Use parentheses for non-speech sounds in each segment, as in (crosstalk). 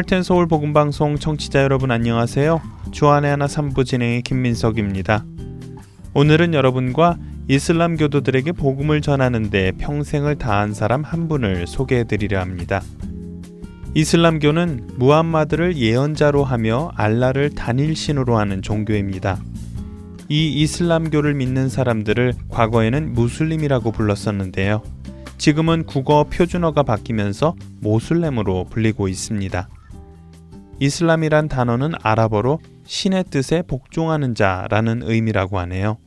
할텐 서울 복음 방송 청취자 여러분 안녕하세요. 주안의 하나 3부 진행의 김민석입니다. 오늘은 여러분과 이슬람 교도들에게 복음을 전하는데 평생을 다한 사람 한 분을 소개해 드리려 합니다. 이슬람교는 무함마드를 예언자로 하며 알라를 단일 신으로 하는 종교입니다. 이 이슬람교를 믿는 사람들을 과거에는 무슬림이라고 불렀었는데요. 지금은 국어 표준어가 바뀌면서 모슬렘으로 불리고 있습니다. 이슬람이란 단어는 아랍어로 신의 뜻에 복종하는 자라는 의미라고 하네요.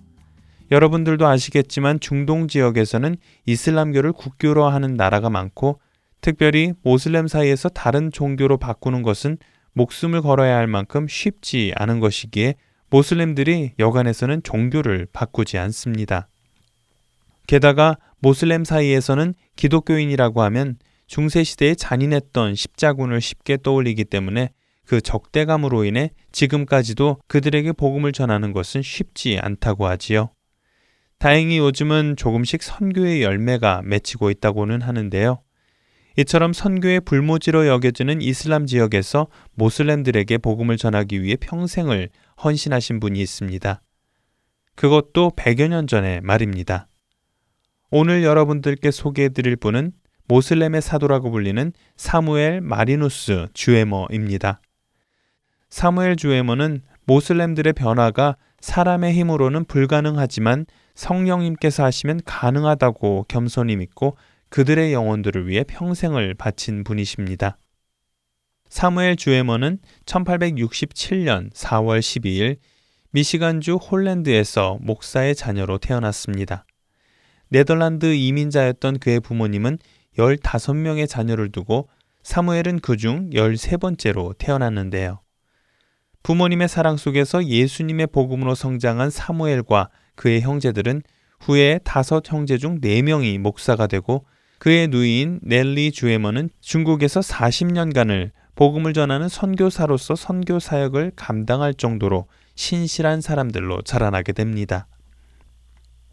여러분들도 아시겠지만 중동 지역에서는 이슬람교를 국교로 하는 나라가 많고 특별히 모슬렘 사이에서 다른 종교로 바꾸는 것은 목숨을 걸어야 할 만큼 쉽지 않은 것이기에 모슬렘들이 여간에서는 종교를 바꾸지 않습니다. 게다가 모슬렘 사이에서는 기독교인이라고 하면 중세시대에 잔인했던 십자군을 쉽게 떠올리기 때문에 그 적대감으로 인해 지금까지도 그들에게 복음을 전하는 것은 쉽지 않다고 하지요. 다행히 요즘은 조금씩 선교의 열매가 맺히고 있다고는 하는데요. 이처럼 선교의 불모지로 여겨지는 이슬람 지역에서 모슬렘들에게 복음을 전하기 위해 평생을 헌신하신 분이 있습니다. 그것도 100여 년 전의 말입니다. 오늘 여러분들께 소개해 드릴 분은 모슬렘의 사도라고 불리는 사무엘 마리누스 주에머입니다. 사무엘 주에머는 모슬렘들의 변화가 사람의 힘으로는 불가능하지만 성령님께서 하시면 가능하다고 겸손히 믿고 그들의 영혼들을 위해 평생을 바친 분이십니다. 사무엘 주에머는 1867년 4월 12일 미시간주 홀랜드에서 목사의 자녀로 태어났습니다. 네덜란드 이민자였던 그의 부모님은 15명의 자녀를 두고 사무엘은 그중 13번째로 태어났는데요. 부모님의 사랑 속에서 예수님의 복음으로 성장한 사무엘과 그의 형제들은 후에 다섯 형제 중 네명이 목사가 되고 그의 누이인 넬리 주에머는 중국에서 40년간을 복음을 전하는 선교사로서 선교 사역을 감당할 정도로 신실한 사람들로 자라나게 됩니다.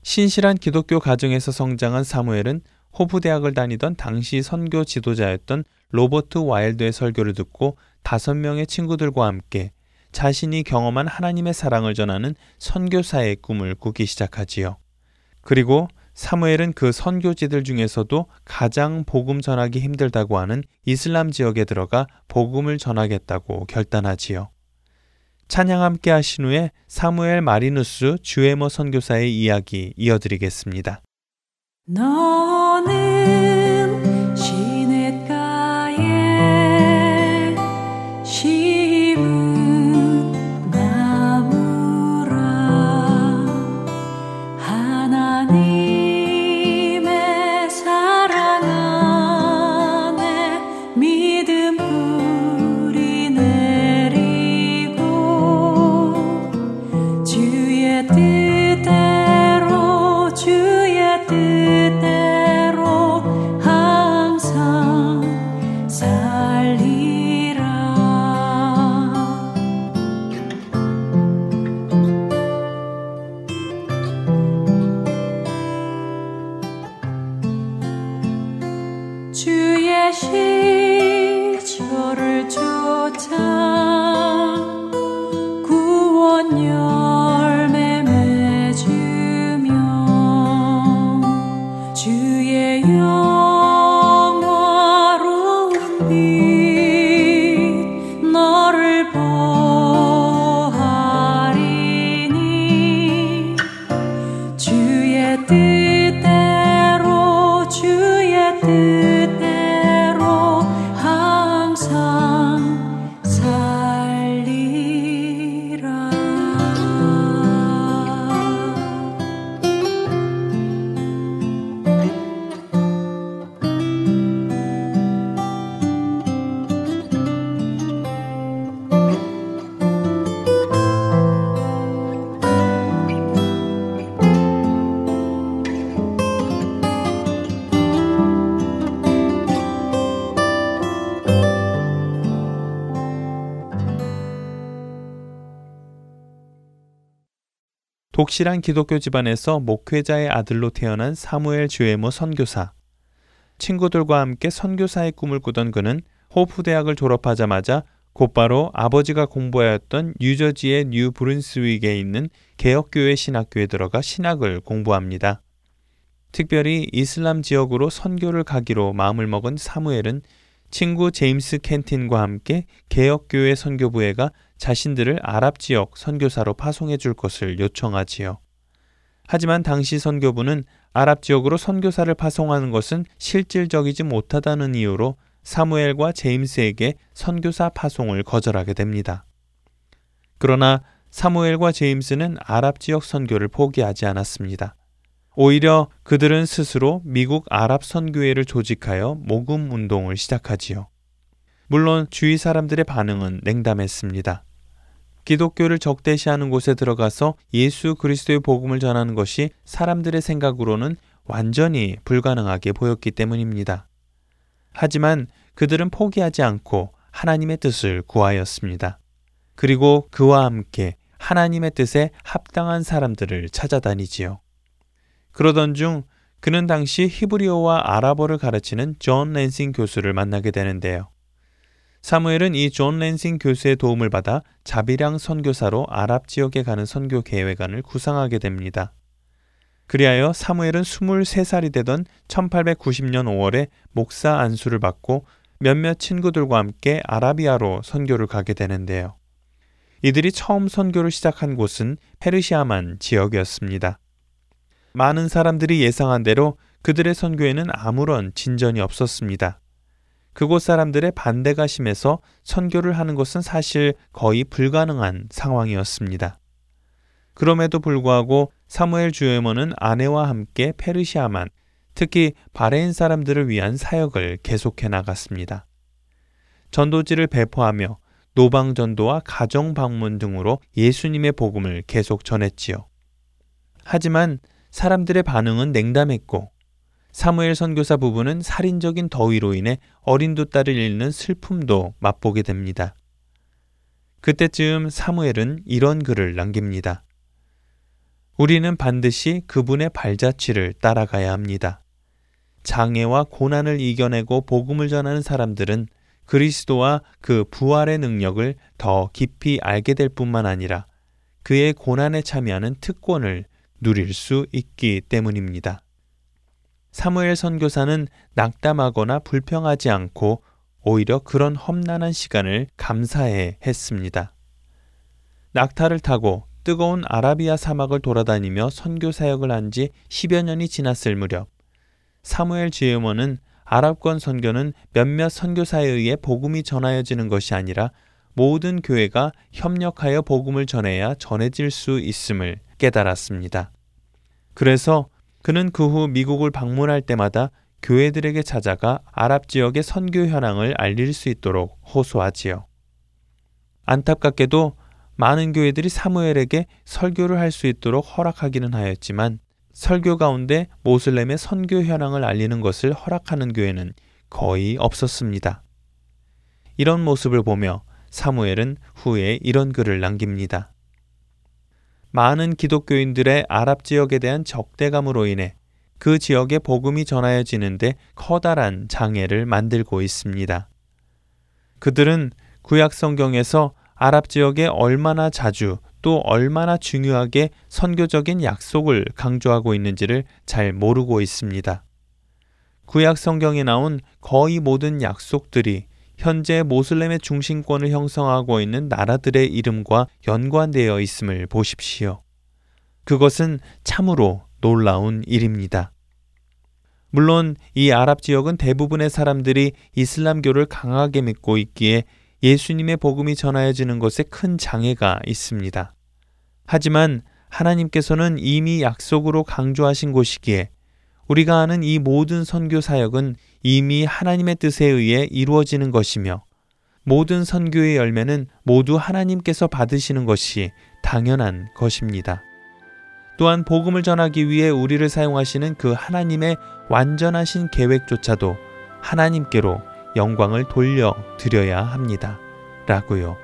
신실한 기독교 가정에서 성장한 사무엘은 호프 대학을 다니던 당시 선교 지도자였던 로버트 와일드의 설교를 듣고 다섯 명의 친구들과 함께 자신이 경험한 하나님의 사랑을 전하는 선교사의 꿈을 꾸기 시작하지요. 그리고 사무엘은 그 선교지들 중에서도 가장 복음 전하기 힘들다고 하는 이슬람 지역에 들어가 복음을 전하겠다고 결단하지요. 찬양 함께 하신 후에 사무엘 마리누스 주에모 선교사의 이야기 이어드리겠습니다. 너는 독실한 기독교 집안에서 목회자의 아들로 태어난 사무엘 즈웨머 선교사. 친구들과 함께 선교사의 꿈을 꾸던 그는 호프 대학을 졸업하자마자 곧바로 아버지가 공부하였던 뉴저지의 뉴 브룬스윅에 있는 개혁교회 신학교에 들어가 신학을 공부합니다. 특별히 이슬람 지역으로 선교를 가기로 마음을 먹은 사무엘은 친구 제임스 캔틴과 함께 개혁교회 선교부회가 자신들을 아랍 지역 선교사로 파송해 줄 것을 요청하지요. 하지만 당시 선교부는 아랍 지역으로 선교사를 파송하는 것은 실질적이지 못하다는 이유로 사무엘과 제임스에게 선교사 파송을 거절하게 됩니다. 그러나 사무엘과 제임스는 아랍 지역 선교를 포기하지 않았습니다. 오히려 그들은 스스로 미국 아랍 선교회를 조직하여 모금 운동을 시작하지요. 물론 주위 사람들의 반응은 냉담했습니다. 기독교를 적대시하는 곳에 들어가서 예수 그리스도의 복음을 전하는 것이 사람들의 생각으로는 완전히 불가능하게 보였기 때문입니다. 하지만 그들은 포기하지 않고 하나님의 뜻을 구하였습니다. 그리고 그와 함께 하나님의 뜻에 합당한 사람들을 찾아다니지요. 그러던 중 그는 당시 히브리어와 아랍어를 가르치는 존 랜싱 교수를 만나게 되는데요. 사무엘은 이 존 랜싱 교수의 도움을 받아 자비량 선교사로 아랍 지역에 가는 선교 계획안을 구상하게 됩니다. 그리하여 사무엘은 23살이 되던 1890년 5월에 목사 안수를 받고 몇몇 친구들과 함께 아라비아로 선교를 가게 되는데요. 이들이 처음 선교를 시작한 곳은 페르시아만 지역이었습니다. 많은 사람들이 예상한 대로 그들의 선교에는 아무런 진전이 없었습니다. 그곳 사람들의 반대가 심해서 선교를 하는 것은 사실 거의 불가능한 상황이었습니다. 그럼에도 불구하고 사무엘 즈웨머는 아내와 함께 페르시아만, 특히 바레인 사람들을 위한 사역을 계속해 나갔습니다. 전도지를 배포하며 노방 전도와 가정 방문 등으로 예수님의 복음을 계속 전했지요. 하지만 사람들의 반응은 냉담했고 사무엘 선교사 부부는 살인적인 더위로 인해 어린 두 딸을 잃는 슬픔도 맛보게 됩니다. 그때쯤 사무엘은 이런 글을 남깁니다. 우리는 반드시 그분의 발자취를 따라가야 합니다. 장애와 고난을 이겨내고 복음을 전하는 사람들은 그리스도와 그 부활의 능력을 더 깊이 알게 될 뿐만 아니라 그의 고난에 참여하는 특권을 누릴 수 있기 때문입니다. 사무엘 선교사는 낙담하거나 불평하지 않고 오히려 그런 험난한 시간을 감사해 했습니다. 낙타를 타고 뜨거운 아라비아 사막을 돌아다니며 선교 사역을 한 지 10여 년이 지났을 무렵 사무엘 지혜원은 아랍권 선교는 몇몇 선교사에 의해 복음이 전하여지는 것이 아니라 모든 교회가 협력하여 복음을 전해야 전해질 수 있음을 깨달았습니다. 그래서 그는 그 후 미국을 방문할 때마다 교회들에게 찾아가 아랍 지역의 선교 현황을 알릴 수 있도록 호소하지요. 안타깝게도 많은 교회들이 사무엘에게 설교를 할 수 있도록 허락하기는 하였지만 설교 가운데 모슬렘의 선교 현황을 알리는 것을 허락하는 교회는 거의 없었습니다. 이런 모습을 보며 사무엘은 후에 이런 글을 남깁니다. 많은 기독교인들의 아랍 지역에 대한 적대감으로 인해 그 지역에 복음이 전하여지는데 커다란 장애를 만들고 있습니다. 그들은 구약 성경에서 아랍 지역에 얼마나 자주 또 얼마나 중요하게 선교적인 약속을 강조하고 있는지를 잘 모르고 있습니다. 구약 성경에 나온 거의 모든 약속들이 현재 모슬렘의 중심권을 형성하고 있는 나라들의 이름과 연관되어 있음을 보십시오. 그것은 참으로 놀라운 일입니다. 물론 이 아랍 지역은 대부분의 사람들이 이슬람교를 강하게 믿고 있기에 예수님의 복음이 전하여지는 것에 큰 장애가 있습니다. 하지만 하나님께서는 이미 약속으로 강조하신 곳이기에 우리가 아는 이 모든 선교 사역은 이미 하나님의 뜻에 의해 이루어지는 것이며 모든 선교의 열매는 모두 하나님께서 받으시는 것이 당연한 것입니다. 또한 복음을 전하기 위해 우리를 사용하시는 그 하나님의 완전하신 계획조차도 하나님께로 영광을 돌려 드려야 합니다. 라고요.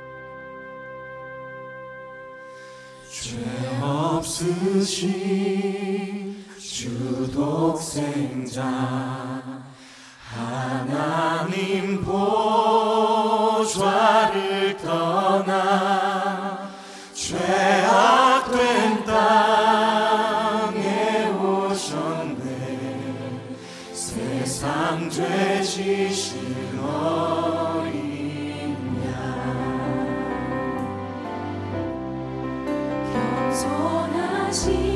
죄 없으신 주 독생자 하나님 보좌를 떠나 죄악된 땅에 오셨네. 세상 죄 지신 어린 양 겸손하신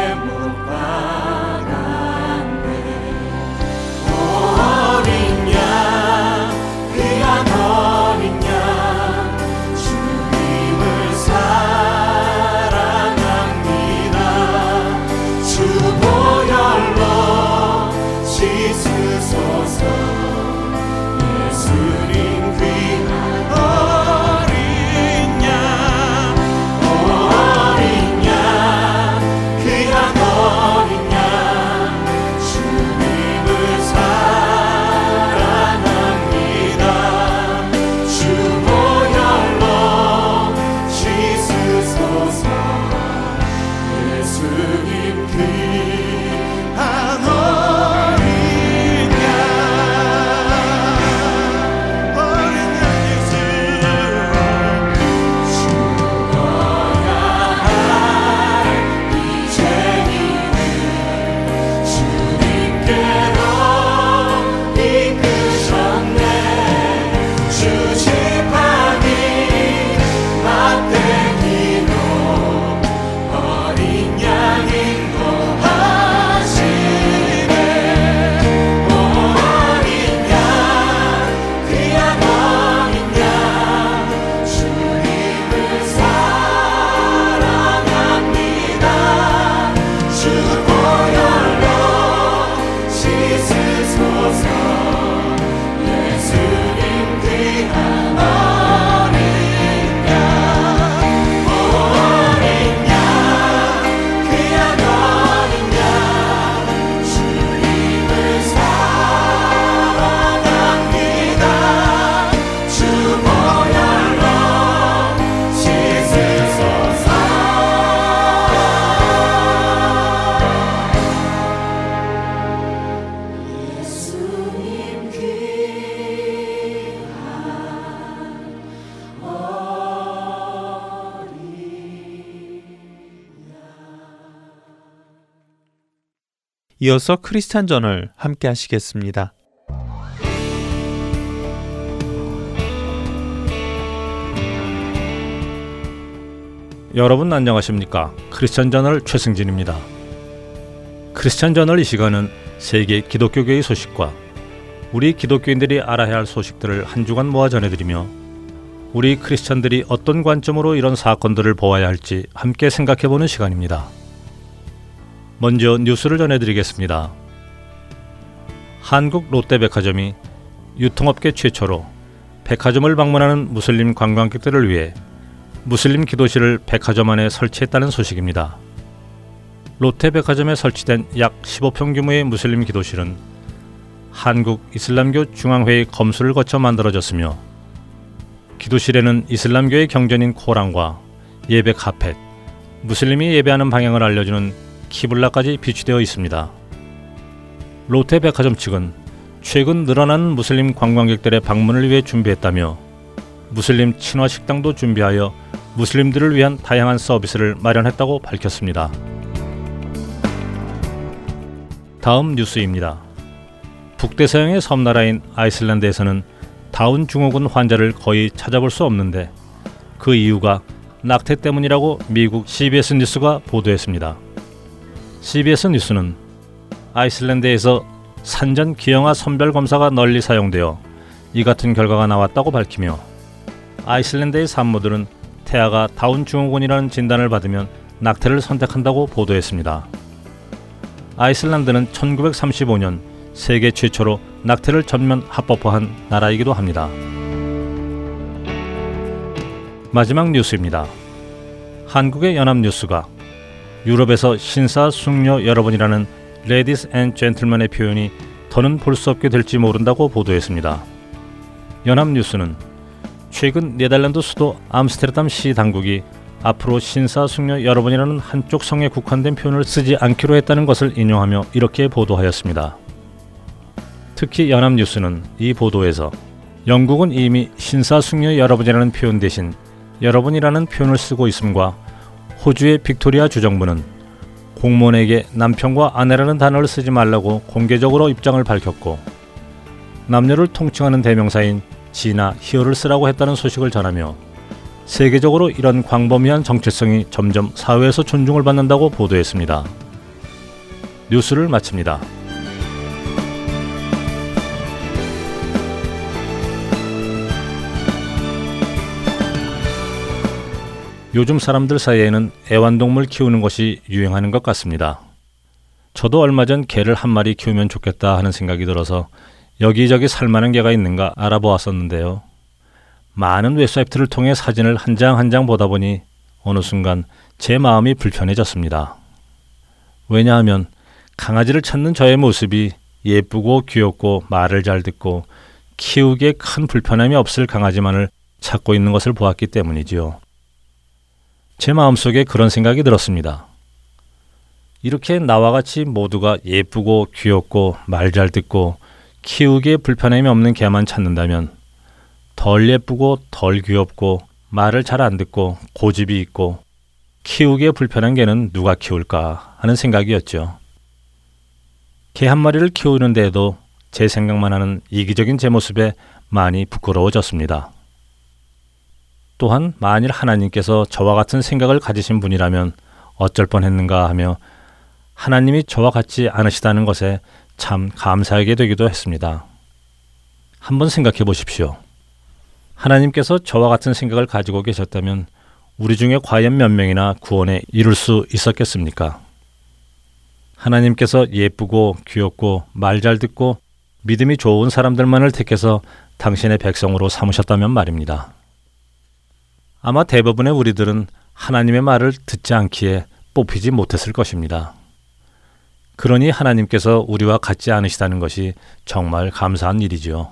이어서 크리스찬 전을 함께 하시겠습니다. 여러분 안녕하십니까? 크리스천 저널 최승진입니다. 크리스천 저널 이 시간은 세계 기독교계의 소식과 우리 기독교인들이 알아야 할 소식들을 한 주간 모아 전해드리며 우리 크리스천들이 어떤 관점으로 이런 사건들을 보아야 할지 함께 생각해보는 시간입니다. 먼저 뉴스를 전해드리겠습니다. 한국 롯데백화점이 유통업계 최초로 백화점을 방문하는 무슬림 관광객들을 위해 무슬림 기도실을 백화점 안에 설치했다는 소식입니다. 롯데백화점에 설치된 약 15평 규모의 무슬림 기도실은 한국 이슬람교 중앙회의 검수를 거쳐 만들어졌으며 기도실에는 이슬람교의 경전인 코란과 예배 카펫, 무슬림이 예배하는 방향을 알려주는 키블라까지 비치되어 있습니다. 롯데백화점 측은 최근 늘어난 무슬림 관광객들의 방문을 위해 준비했다며 무슬림 친화 식당도 준비하여 무슬림들을 위한 다양한 서비스를 마련했다고 밝혔습니다. 다음 뉴스입니다. 북대서양의 섬나라인 아이슬란드에서는 다운 증후군 환자를 거의 찾아볼 수 없는데 그 이유가 낙태 때문이라고 미국 CBS 뉴스가 보도했습니다. CBS 뉴스는 아이슬란드에서 산전 기형아 선별 검사가 널리 사용되어 이 같은 결과가 나왔다고 밝히며 아이슬란드의 산모들은 태아가 다운 증후군이라는 진단을 받으면 낙태를 선택한다고 보도했습니다. 아이슬란드는 1935년 세계 최초로 낙태를 전면 합법화한 나라이기도 합니다. 마지막 뉴스입니다. 한국의 연합뉴스가 유럽에서 신사 숙녀 여러분이라는 Ladies and Gentlemen의 표현이 더는 볼 수 없게 될지 모른다고 보도했습니다. 연합뉴스는 최근 네덜란드 수도 암스테르담 시 당국이 앞으로 신사숙녀 여러분이라는 한쪽 성에 국한된 표현을 쓰지 않기로 했다는 것을 인용하며 이렇게 보도하였습니다. 특히 연합뉴스는 이 보도에서 영국은 이미 신사숙녀 여러분이라는 표현 대신 여러분이라는 표현을 쓰고 있음과 호주의 빅토리아 주정부는 공무원에게 남편과 아내라는 단어를 쓰지 말라고 공개적으로 입장을 밝혔고 남녀를 통칭하는 대명사인 지나 히어를 쓰라고 했다는 소식을 전하며 세계적으로 이런 광범위한 정체성이 점점 사회에서 존중을 받는다고 보도했습니다. 뉴스를 마칩니다. 요즘 사람들 사이에는 애완동물 키우는 것이 유행하는 것 같습니다. 저도 얼마 전 개를 한 마리 키우면 좋겠다 하는 생각이 들어서 여기저기 살만한 개가 있는가 알아보았었는데요. 많은 웹사이트를 통해 사진을 한 장 한장 보다 보니 어느 순간 제 마음이 불편해졌습니다. 왜냐하면 강아지를 찾는 저의 모습이 예쁘고 귀엽고 말을 잘 듣고 키우기에 큰 불편함이 없을 강아지만을 찾고 있는 것을 보았기 때문이지요. 제 마음속에 그런 생각이 들었습니다. 이렇게 나와 같이 모두가 예쁘고 귀엽고 말 잘 듣고 키우기에 불편함이 없는 개만 찾는다면 덜 예쁘고 덜 귀엽고 말을 잘 안 듣고 고집이 있고 키우기에 불편한 개는 누가 키울까 하는 생각이었죠. 개 한 마리를 키우는데도 제 생각만 하는 이기적인 제 모습에 많이 부끄러워졌습니다. 또한 만일 하나님께서 저와 같은 생각을 가지신 분이라면 어쩔 뻔했는가 하며 하나님이 저와 같지 않으시다는 것에 참 감사하게 되기도 했습니다. 한번 생각해 보십시오. 하나님께서 저와 같은 생각을 가지고 계셨다면 우리 중에 과연 몇 명이나 구원에 이룰 수 있었겠습니까? 하나님께서 예쁘고 귀엽고 말 잘 듣고 믿음이 좋은 사람들만을 택해서 당신의 백성으로 삼으셨다면 말입니다. 아마 대부분의 우리들은 하나님의 말을 듣지 않기에 뽑히지 못했을 것입니다. 그러니 하나님께서 우리와 같지 않으시다는 것이 정말 감사한 일이지요.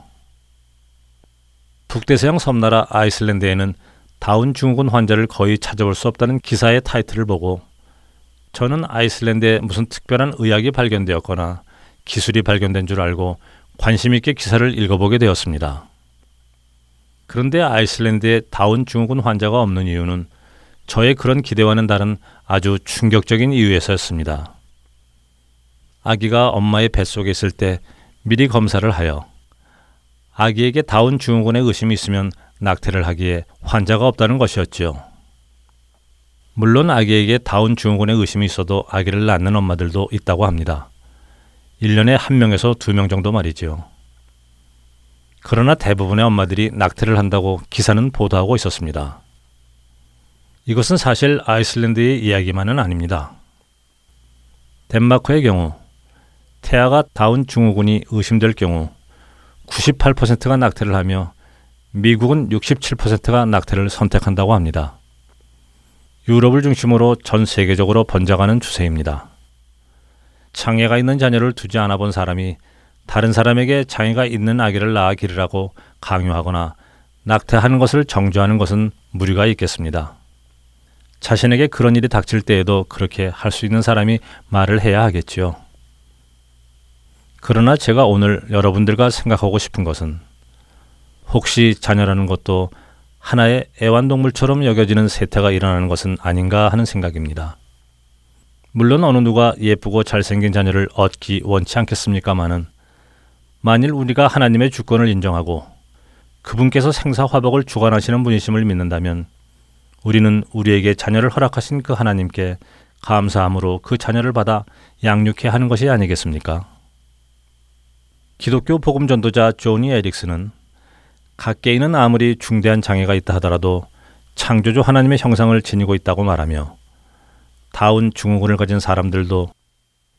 북대서양 섬나라 아이슬란드에는 다운 증후군 환자를 거의 찾아볼 수 없다는 기사의 타이틀을 보고 저는 아이슬란드에 무슨 특별한 의학이 발견되었거나 기술이 발견된 줄 알고 관심 있게 기사를 읽어보게 되었습니다. 그런데 아이슬란드에 다운 증후군 환자가 없는 이유는 저의 그런 기대와는 다른 아주 충격적인 이유에서였습니다. 아기가 엄마의 뱃속에 있을 때 미리 검사를 하여 아기에게 다운 증후군의 의심이 있으면 낙태를 하기에 환자가 없다는 것이었지요. 물론 아기에게 다운 증후군의 의심이 있어도 아기를 낳는 엄마들도 있다고 합니다. 1년에 한 명에서 두명 정도 말이지요. 그러나 대부분의 엄마들이 낙태를 한다고 기사는 보도하고 있었습니다. 이것은 사실 아이슬란드의 이야기만은 아닙니다. 덴마크의 경우 태아가 다운 증후군이 의심될 경우 98%가 낙태를 하며 미국은 67%가 낙태를 선택한다고 합니다. 유럽을 중심으로 전 세계적으로 번져가는 추세입니다. 장애가 있는 자녀를 두지 않아 본 사람이 다른 사람에게 장애가 있는 아기를 낳아 기르라고 강요하거나 낙태하는 것을 정죄하는 것은 무리가 있겠습니다. 자신에게 그런 일이 닥칠 때에도 그렇게 할 수 있는 사람이 말을 해야 하겠지요. 그러나 제가 오늘 여러분들과 생각하고 싶은 것은 혹시 자녀라는 것도 하나의 애완동물처럼 여겨지는 세태가 일어나는 것은 아닌가 하는 생각입니다. 물론 어느 누가 예쁘고 잘생긴 자녀를 얻기 원치 않겠습니까마는 만일 우리가 하나님의 주권을 인정하고 그분께서 생사 화복을 주관하시는 분이심을 믿는다면 우리는 우리에게 자녀를 허락하신 그 하나님께 감사함으로 그 자녀를 받아 양육해 하는 것이 아니겠습니까? 기독교 복음 전도자 조니 에릭스는 각 개인은 아무리 중대한 장애가 있다 하더라도 창조주 하나님의 형상을 지니고 있다고 말하며 다운 증후군을 가진 사람들도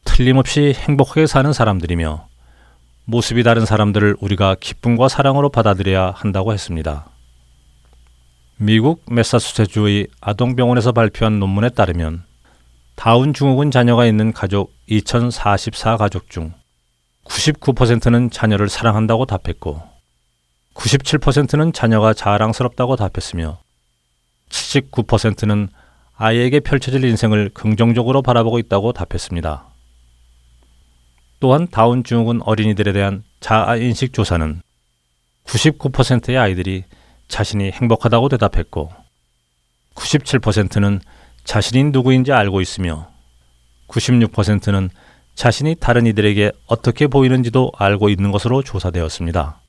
틀림없이 행복하게 사는 사람들이며 모습이 다른 사람들을 우리가 기쁨과 사랑으로 받아들여야 한다고 했습니다. 미국 메사추세주의 아동병원에서 발표한 논문에 따르면 다운 증후군 자녀가 있는 가족 2044 가족 중 99%는 자녀를 사랑한다고 답했고 97%는 자녀가 자랑스럽다고 답했으며 79%는 아이에게 펼쳐질 인생을 긍정적으로 바라보고 있다고 답했습니다. 또한 다운 증후군 어린이들에 대한 자아 인식 조사는 99%의 아이들이 자신이 행복하다고 대답했고 97%는 자신이 누구인지 알고 있으며 96%는 자신이 다른 이들에게 어떻게 보이는지도 알고 있는 것으로 조사되었습니다.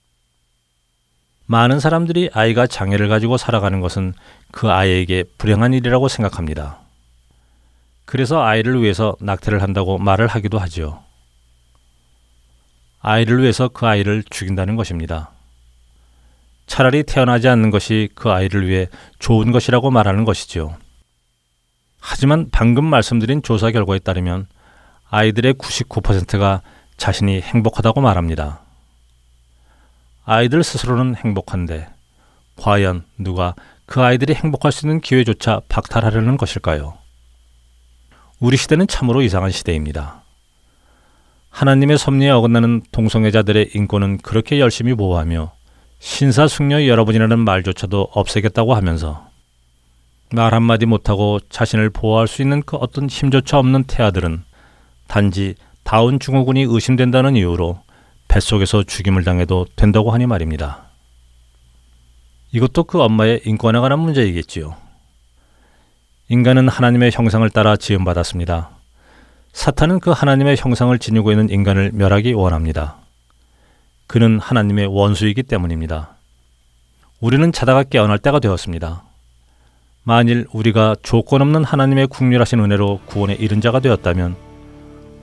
많은 사람들이 아이가 장애를 가지고 살아가는 것은 그 아이에게 불행한 일이라고 생각합니다. 그래서 아이를 위해서 낙태를 한다고 말을 하기도 하지요. 아이를 위해서 그 아이를 죽인다는 것입니다. 차라리 태어나지 않는 것이 그 아이를 위해 좋은 것이라고 말하는 것이지요. 하지만 방금 말씀드린 조사 결과에 따르면 아이들의 99%가 자신이 행복하다고 말합니다. 아이들 스스로는 행복한데 과연 누가 그 아이들이 행복할 수 있는 기회조차 박탈하려는 것일까요? 우리 시대는 참으로 이상한 시대입니다. 하나님의 섭리에 어긋나는 동성애자들의 인권은 그렇게 열심히 보호하며 신사숙녀 여러분이라는 말조차도 없애겠다고 하면서 말 한마디 못하고 자신을 보호할 수 있는 그 어떤 힘조차 없는 태아들은 단지 다운 증후군이 의심된다는 이유로 뱃속에서 죽임을 당해도 된다고 하니 말입니다. 이것도 그 엄마의 인권에 관한 문제이겠지요. 인간은 하나님의 형상을 따라 지음받았습니다. 사탄은 그 하나님의 형상을 지니고 있는 인간을 멸하기 원합니다. 그는 하나님의 원수이기 때문입니다. 우리는 자다가 깨어날 때가 되었습니다. 만일 우리가 조건 없는 하나님의 국률하신 은혜로 구원에 이른 자가 되었다면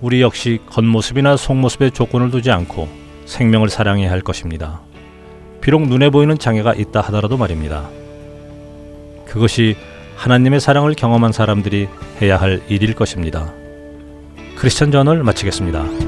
우리 역시 겉모습이나 속모습에 조건을 두지 않고 생명을 사랑해야 할 것입니다. 비록 눈에 보이는 장애가 있다 하더라도 말입니다. 그것이 하나님의 사랑을 경험한 사람들이 해야 할 일일 것입니다. 크리스천 전을 마치겠습니다.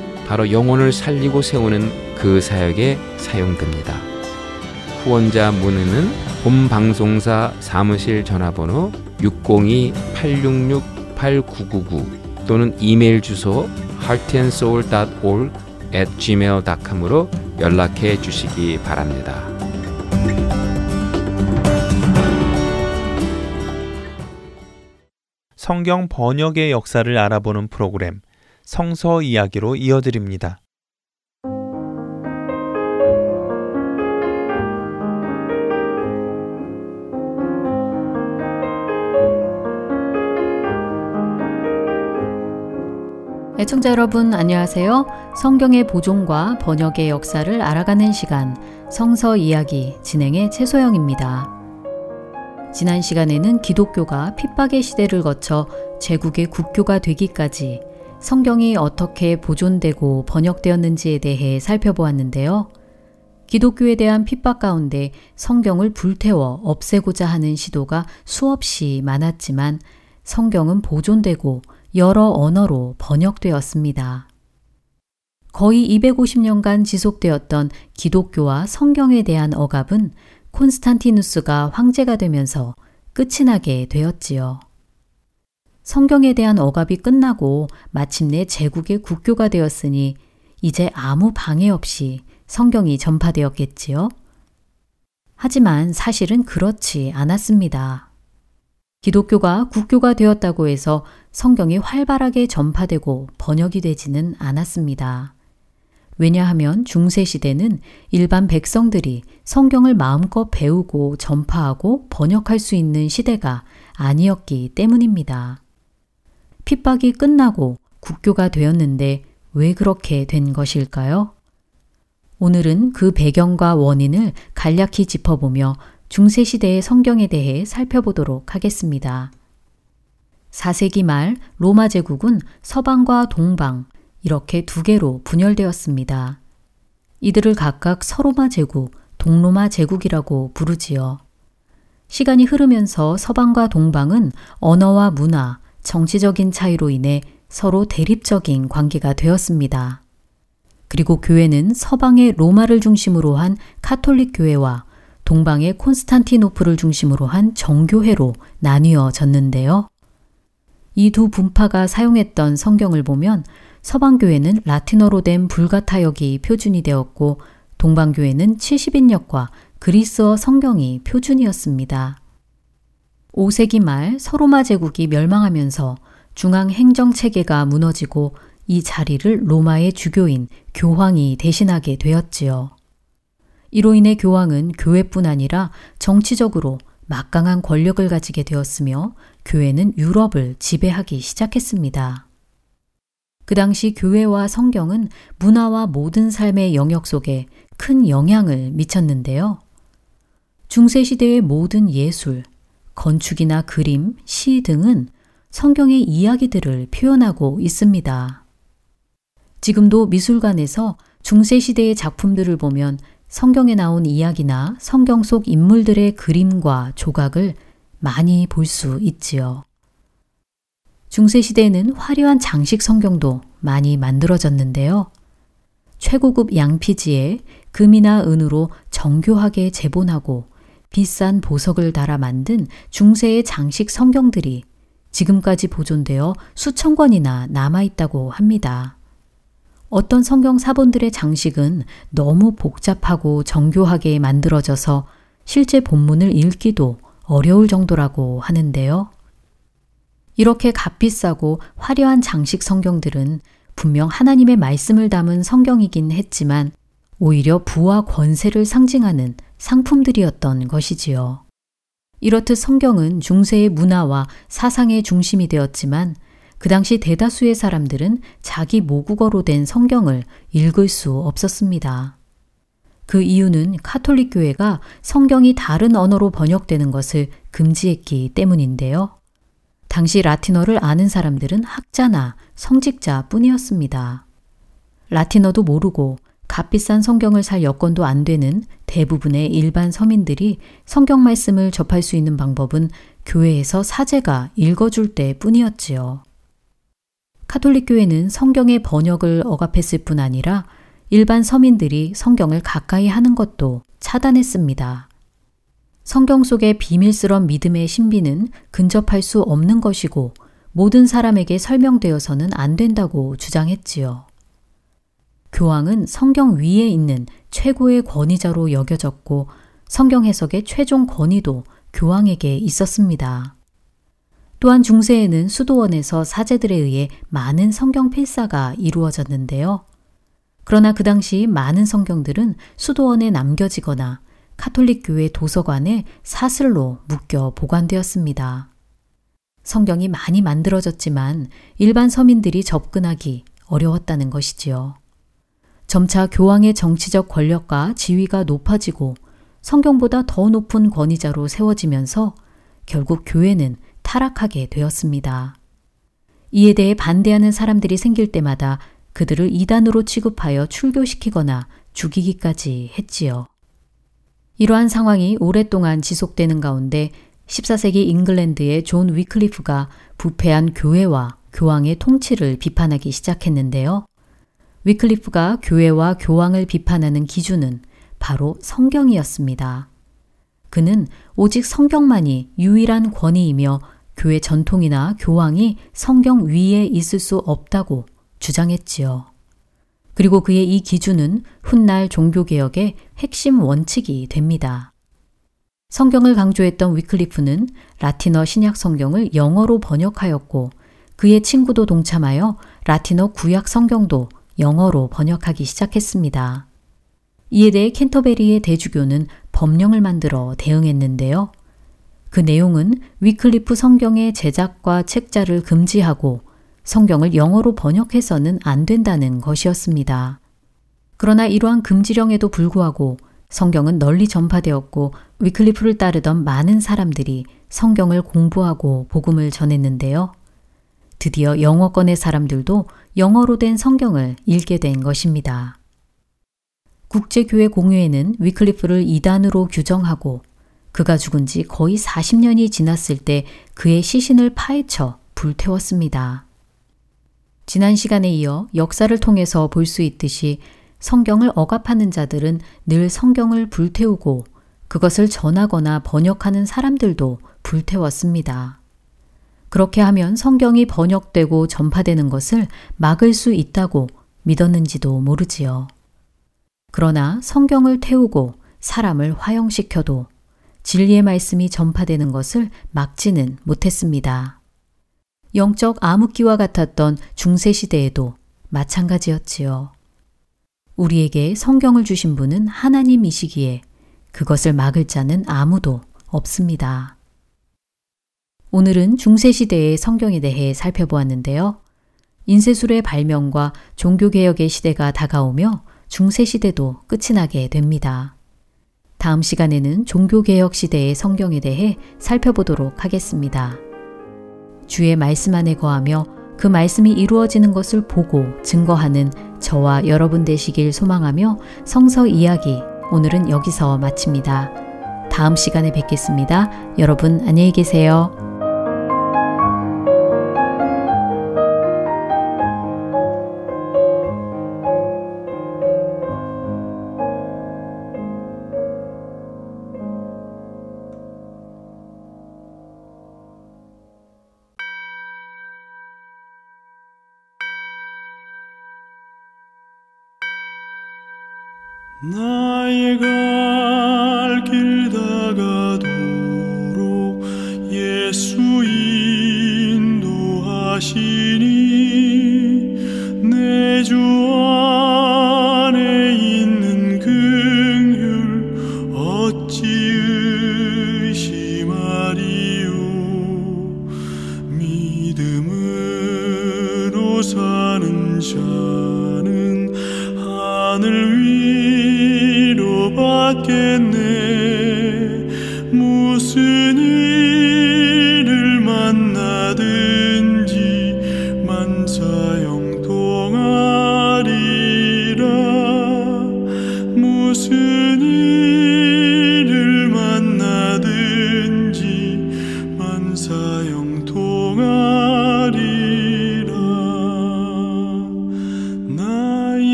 바로 영혼을 살리고 세우는 그 사역에 사용됩니다. 후원자 문의는 본 방송사 사무실 전화번호 602-866-8999 또는 이메일 주소 heartandsoul.org at gmail.com으로 연락해 주시기 바랍니다. 성경 번역의 역사를 알아보는 프로그램 성서 이야기로 이어드립니다. 애청자 여러분 안녕하세요. 성경의 보존과 번역의 역사를 알아가는 시간 성서 이야기 진행의 최소영입니다. 지난 시간에는 기독교가 핍박의 시대를 거쳐 제국의 국교가 되기까지 성경이 어떻게 보존되고 번역되었는지에 대해 살펴보았는데요. 기독교에 대한 핍박 가운데 성경을 불태워 없애고자 하는 시도가 수없이 많았지만 성경은 보존되고 여러 언어로 번역되었습니다. 거의 250년간 지속되었던 기독교와 성경에 대한 억압은 콘스탄티누스가 황제가 되면서 끝이 나게 되었지요. 성경에 대한 억압이 끝나고 마침내 제국의 국교가 되었으니 이제 아무 방해 없이 성경이 전파되었겠지요. 하지만 사실은 그렇지 않았습니다. 기독교가 국교가 되었다고 해서 성경이 활발하게 전파되고 번역이 되지는 않았습니다. 왜냐하면 중세시대는 일반 백성들이 성경을 마음껏 배우고 전파하고 번역할 수 있는 시대가 아니었기 때문입니다. 핍박이 끝나고 국교가 되었는데 왜 그렇게 된 것일까요? 오늘은 그 배경과 원인을 간략히 짚어보며 중세시대의 성경에 대해 살펴보도록 하겠습니다. 4세기 말 로마 제국은 서방과 동방 이렇게 두 개로 분열되었습니다. 이들을 각각 서로마 제국, 동로마 제국이라고 부르지요. 시간이 흐르면서 서방과 동방은 언어와 문화, 정치적인 차이로 인해 서로 대립적인 관계가 되었습니다. 그리고 교회는 서방의 로마를 중심으로 한 카톨릭 교회와 동방의 콘스탄티노플을 중심으로 한 정교회로 나뉘어졌는데요. 이 두 분파가 사용했던 성경을 보면 서방교회는 라틴어로 된 불가타역이 표준이 되었고 동방교회는 70인역과 그리스어 성경이 표준이었습니다. 5세기 말 서로마 제국이 멸망하면서 중앙 행정 체계가 무너지고 이 자리를 로마의 주교인 교황이 대신하게 되었지요. 이로 인해 교황은 교회뿐 아니라 정치적으로 막강한 권력을 가지게 되었으며 교회는 유럽을 지배하기 시작했습니다. 그 당시 교회와 성경은 문화와 모든 삶의 영역 속에 큰 영향을 미쳤는데요. 중세시대의 모든 예술, 건축이나 그림, 시 등은 성경의 이야기들을 표현하고 있습니다. 지금도 미술관에서 중세시대의 작품들을 보면 성경에 나온 이야기나 성경 속 인물들의 그림과 조각을 많이 볼 수 있지요. 중세시대에는 화려한 장식 성경도 많이 만들어졌는데요. 최고급 양피지에 금이나 은으로 정교하게 재본하고 비싼 보석을 달아 만든 중세의 장식 성경들이 지금까지 보존되어 수천 권이나 남아있다고 합니다. 어떤 성경 사본들의 장식은 너무 복잡하고 정교하게 만들어져서 실제 본문을 읽기도 어려울 정도라고 하는데요. 이렇게 값비싸고 화려한 장식 성경들은 분명 하나님의 말씀을 담은 성경이긴 했지만 오히려 부와 권세를 상징하는 상품들이었던 것이지요. 이렇듯 성경은 중세의 문화와 사상의 중심이 되었지만 그 당시 대다수의 사람들은 자기 모국어로 된 성경을 읽을 수 없었습니다. 그 이유는 카톨릭 교회가 성경이 다른 언어로 번역되는 것을 금지했기 때문인데요. 당시 라틴어를 아는 사람들은 학자나 성직자 뿐이었습니다. 라틴어도 모르고 값비싼 성경을 살 여건도 안 되는 대부분의 일반 서민들이 성경 말씀을 접할 수 있는 방법은 교회에서 사제가 읽어줄 때 뿐이었지요. 카톨릭 교회는 성경의 번역을 억압했을 뿐 아니라 일반 서민들이 성경을 가까이 하는 것도 차단했습니다. 성경 속의 비밀스런 믿음의 신비는 근접할 수 없는 것이고 모든 사람에게 설명되어서는 안 된다고 주장했지요. 교황은 성경 위에 있는 최고의 권위자로 여겨졌고 성경 해석의 최종 권위도 교황에게 있었습니다. 또한 중세에는 수도원에서 사제들에 의해 많은 성경 필사가 이루어졌는데요. 그러나 그 당시 많은 성경들은 수도원에 남겨지거나 카톨릭 교회 도서관에 사슬로 묶여 보관되었습니다. 성경이 많이 만들어졌지만 일반 서민들이 접근하기 어려웠다는 것이지요. 점차 교황의 정치적 권력과 지위가 높아지고 성경보다 더 높은 권위자로 세워지면서 결국 교회는 타락하게 되었습니다. 이에 대해 반대하는 사람들이 생길 때마다 그들을 이단으로 취급하여 출교시키거나 죽이기까지 했지요. 이러한 상황이 오랫동안 지속되는 가운데 14세기 잉글랜드의 존 위클리프가 부패한 교회와 교황의 통치를 비판하기 시작했는데요. 위클리프가 교회와 교황을 비판하는 기준은 바로 성경이었습니다. 그는 오직 성경만이 유일한 권위이며 교회 전통이나 교황이 성경 위에 있을 수 없다고 주장했지요. 그리고 그의 이 기준은 훗날 종교개혁의 핵심 원칙이 됩니다. 성경을 강조했던 위클리프는 라틴어 신약 성경을 영어로 번역하였고 그의 친구도 동참하여 라틴어 구약 성경도 영어로 번역하기 시작했습니다. 이에 대해 캔터베리의 대주교는 법령을 만들어 대응했는데요. 그 내용은 위클리프 성경의 제작과 책자를 금지하고 성경을 영어로 번역해서는 안 된다는 것이었습니다. 그러나 이러한 금지령에도 불구하고 성경은 널리 전파되었고 위클리프를 따르던 많은 사람들이 성경을 공부하고 복음을 전했는데요. 드디어 영어권의 사람들도 영어로 된 성경을 읽게 된 것입니다. 국제교회 공유에는 위클리프를 이단으로 규정하고 그가 죽은 지 거의 40년이 지났을 때 그의 시신을 파헤쳐 불태웠습니다. 지난 시간에 이어 역사를 통해서 볼 수 있듯이 성경을 억압하는 자들은 늘 성경을 불태우고 그것을 전하거나 번역하는 사람들도 불태웠습니다. 그렇게 하면 성경이 번역되고 전파되는 것을 막을 수 있다고 믿었는지도 모르지요. 그러나 성경을 태우고 사람을 화형시켜도 진리의 말씀이 전파되는 것을 막지는 못했습니다. 영적 암흑기와 같았던 중세시대에도 마찬가지였지요. 우리에게 성경을 주신 분은 하나님이시기에 그것을 막을 자는 아무도 없습니다. 오늘은 중세시대의 성경에 대해 살펴보았는데요. 인쇄술의 발명과 종교개혁의 시대가 다가오며 중세시대도 끝이 나게 됩니다. 다음 시간에는 종교개혁 시대의 성경에 대해 살펴보도록 하겠습니다. 주의 말씀 안에 거하며 그 말씀이 이루어지는 것을 보고 증거하는 저와 여러분 되시길 소망하며 성서 이야기 오늘은 여기서 마칩니다. 다음 시간에 뵙겠습니다. 여러분 안녕히 계세요. 나의 갈길 다가도록 예수 인도하시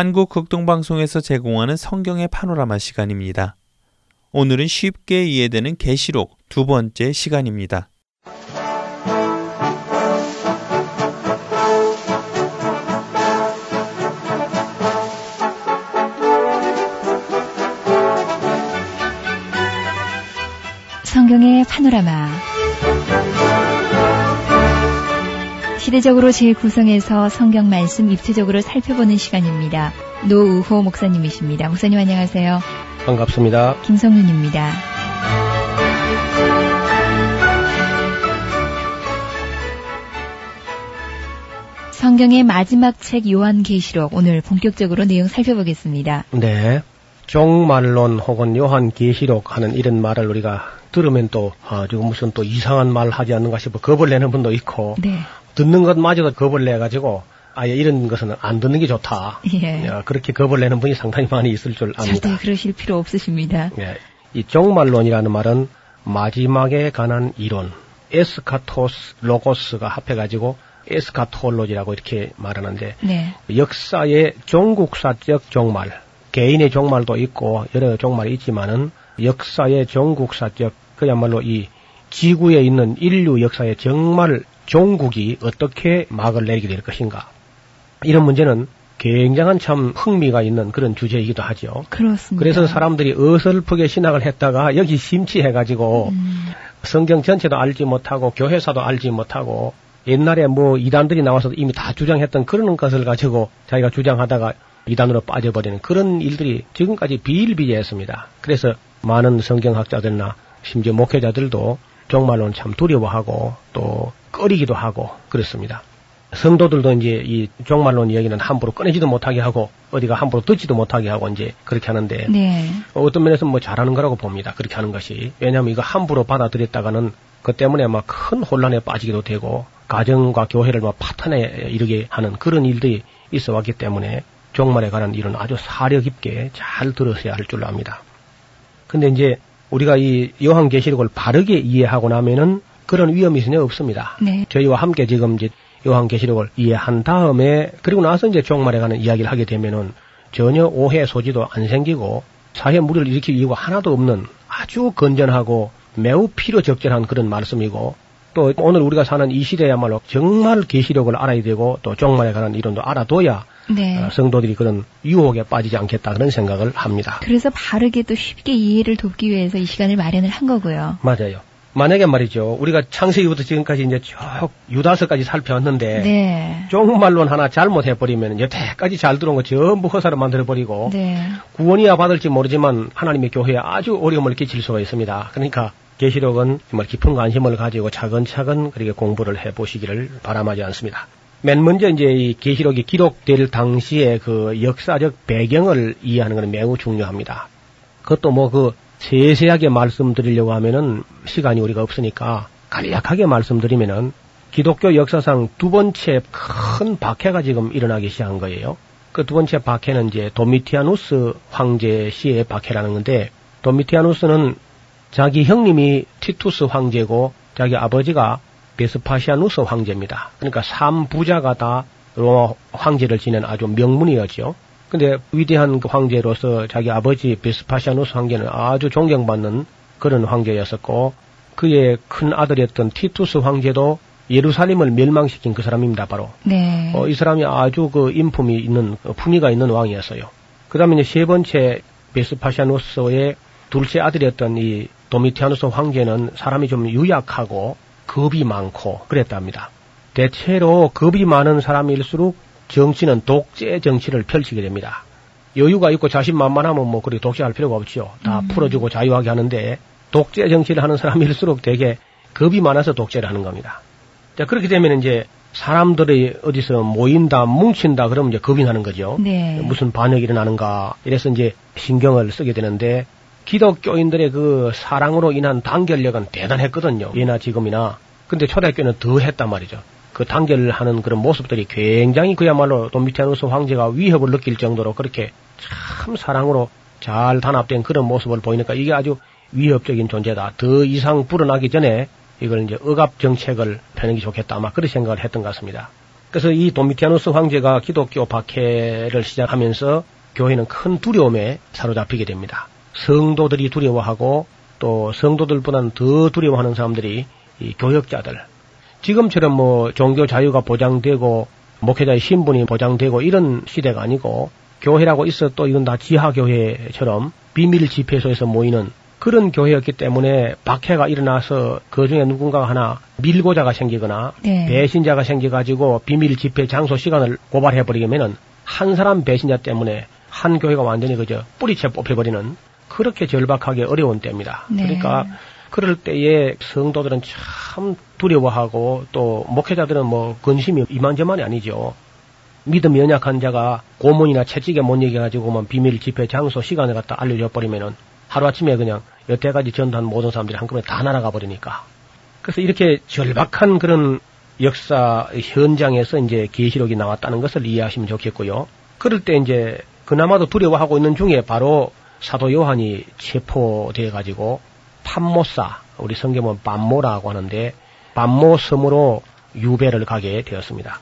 한국 극동방송에서 제공하는 성경의 파노라마 시간입니다. 오늘은 쉽게 이해되는 계시록 두 번째 시간입니다. 성경의 파노라마 시대적으로 재구성해서 성경 말씀 입체적으로 살펴보는 시간입니다. 노우호 목사님이십니다. 목사님 안녕하세요. 반갑습니다. 김성윤입니다. 성경의 마지막 책 요한계시록 오늘 본격적으로 내용 살펴보겠습니다. 네. 종말론 혹은 요한계시록 하는 이런 말을 우리가 들으면 또 아, 지금 무슨 또 이상한 말 하지 않는가 싶어 겁을 내는 분도 있고 네. 듣는 것마저도 겁을 내 가지고 아예 이런 것은 안 듣는 게 좋다. 예. 야, 그렇게 겁을 내는 분이 상당히 많이 있을 줄 압니다. 절대 그러실 필요 없으십니다. 예. 이 종말론이라는 말은 마지막에 관한 이론, 에스카토스 로고스가 합해가지고 에스카톨로지라고 이렇게 말하는데 네. 역사의 종국사적 종말, 개인의 종말도 있고 여러 종말이 있지만은 역사의 종국사적 그야말로 이 지구에 있는 인류 역사의 정말 종국이 어떻게 막을 내리게 될 것인가 이런 문제는 굉장한 참 흥미가 있는 그런 주제이기도 하죠. 그렇습니다. 그래서 사람들이 어설프게 신학을 했다가 여기 심취해가지고 음, 성경 전체도 알지 못하고 교회사도 알지 못하고 옛날에 뭐 이단들이 나와서 이미 다 주장했던 그런 것을 가지고 자기가 주장하다가 이단으로 빠져버리는 그런 일들이 지금까지 비일비재했습니다. 그래서 많은 성경학자들나 심지어 목회자들도 정말로는 참 두려워하고 또 꺼리기도 하고 그렇습니다. 성도들도 이제 이 종말론 이야기는 함부로 꺼내지도 못하게 하고 어디가 함부로 듣지도 못하게 하고 이제 그렇게 하는데 네. 어떤 면에서 뭐 잘하는 거라고 봅니다. 그렇게 하는 것이. 왜냐하면 이거 함부로 받아들였다가는 그 때문에 막 큰 혼란에 빠지기도 되고 가정과 교회를 막 파탄에 이르게 하는 그런 일들이 있어 왔기 때문에 종말에 관한 일은 아주 사려 깊게 잘 들으셔야 할 줄로 압니다. 근데 이제 우리가 이 요한계시록을 바르게 이해하고 나면은 그런 위험이 전혀 없습니다. 네. 저희와 함께 지금 이제 요한계시록을 이해한 다음에 그리고 나서 이제 종말에 관한 이야기를 하게 되면은 전혀 오해 소지도 안 생기고 사회 무리를 일으킬 이유가 하나도 없는 아주 건전하고 매우 필요 적절한 그런 말씀이고 또 오늘 우리가 사는 이 시대야말로 정말 계시록을 알아야 되고 또 종말에 관한 이론도 알아둬야 네. 어, 성도들이 그런 유혹에 빠지지 않겠다 그런 생각을 합니다. 그래서 바르게 또 쉽게 이해를 돕기 위해서 이 시간을 마련을 한 거고요. 맞아요. 만약에 말이죠. 우리가 창세기부터 지금까지 이제 쭉 유다서까지 살펴왔는데 네. 종말론 하나 잘못해버리면 여태까지 잘 들어온 거 전부 허사로 만들어버리고 네. 구원이야 받을지 모르지만 하나님의 교회에 아주 어려움을 끼칠 수가 있습니다. 그러니까 계시록은 정말 깊은 관심을 가지고 차근차근 그렇게 공부를 해보시기를 바람하지 않습니다. 맨 먼저 이제 이 계시록이 기록될 당시의 그 역사적 배경을 이해하는 것은 매우 중요합니다. 그것도 뭐그 세세하게 말씀드리려고 하면은 시간이 우리가 없으니까 간략하게 말씀드리면은 기독교 역사상 두 번째 큰 박해가 지금 일어나기 시작한 거예요. 그 두 번째 박해는 이제 도미티아누스 황제 시의 박해라는 건데 도미티아누스는 자기 형님이 티투스 황제고 자기 아버지가 베스파시아누스 황제입니다. 그러니까 삼부자가 다 로마 황제를 지낸 아주 명문이었죠. 근데 위대한 그 황제로서 자기 아버지 베스파시아누스 황제는 아주 존경받는 그런 황제였었고 그의 큰 아들이었던 티투스 황제도 예루살렘을 멸망시킨 그 사람입니다. 바로 네. 어, 이 사람이 아주 그 인품이 있는 어, 품위가 있는 왕이었어요. 그다음에 이제 세 번째 베스파시아누스의 둘째 아들이었던 이 도미티아누스 황제는 사람이 좀 유약하고 겁이 많고 그랬답니다. 대체로 겁이 많은 사람일수록 정치는 독재 정치를 펼치게 됩니다. 여유가 있고 자신만만하면 뭐 그렇게 독재할 필요가 없죠. 다 풀어주고 자유하게 하는데 독재 정치를 하는 사람일수록 되게 겁이 많아서 독재를 하는 겁니다. 자, 그렇게 되면 이제 사람들이 어디서 모인다, 뭉친다, 그러면 이제 겁이 나는 거죠. 네. 무슨 반역이 일어나는가. 이래서 이제 신경을 쓰게 되는데, 기독교인들의 그 사랑으로 인한 단결력은 대단했거든요. 예나 지금이나. 근데 초대교회는 더 했단 말이죠. 그 단결하는 그런 모습들이 굉장히 그야말로 도미티아누스 황제가 위협을 느낄 정도로 그렇게 참 사랑으로 잘 단합된 그런 모습을 보이니까 이게 아주 위협적인 존재다. 더 이상 불어나기 전에 이걸 이제 억압 정책을 펴는 게 좋겠다. 아마 그런 생각을 했던 것 같습니다. 그래서 이 도미티아누스 황제가 기독교 박해를 시작하면서 교회는 큰 두려움에 사로잡히게 됩니다. 성도들이 두려워하고 또 성도들보다는 더 두려워하는 사람들이 이 교역자들. 지금처럼 뭐 종교 자유가 보장되고 목회자의 신분이 보장되고 이런 시대가 아니고 교회라고 있어 또 이건 다 지하 교회처럼 비밀 집회소에서 모이는 그런 교회였기 때문에 박해가 일어나서 그 중에 누군가가 하나 밀고자가 생기거나 네. 배신자가 생겨가지고 비밀 집회 장소 시간을 고발해버리면은 한 사람 배신자 때문에 한 교회가 완전히 그저 뿌리채 뽑혀버리는 그렇게 절박하게 어려운 때입니다. 네. 그러니까 그럴 때에 성도들은 참 두려워하고 또 목회자들은 뭐 근심이 이만저만이 아니죠. 믿음 연약한 자가 고문이나 채찍에 못 이겨가지고만 비밀 집회 장소 시간을 갖다 알려줘 버리면은 하루아침에 그냥 여태까지 전도한 모든 사람들이 한꺼번에 다 날아가 버리니까. 그래서 이렇게 절박한 그런 역사 현장에서 이제 계시록이 나왔다는 것을 이해하시면 좋겠고요. 그럴 때 이제 그나마도 두려워하고 있는 중에 바로 사도 요한이 체포돼 가지고 판모사 우리 성경은 반모라고 하는데 반모 섬으로 유배를 가게 되었습니다.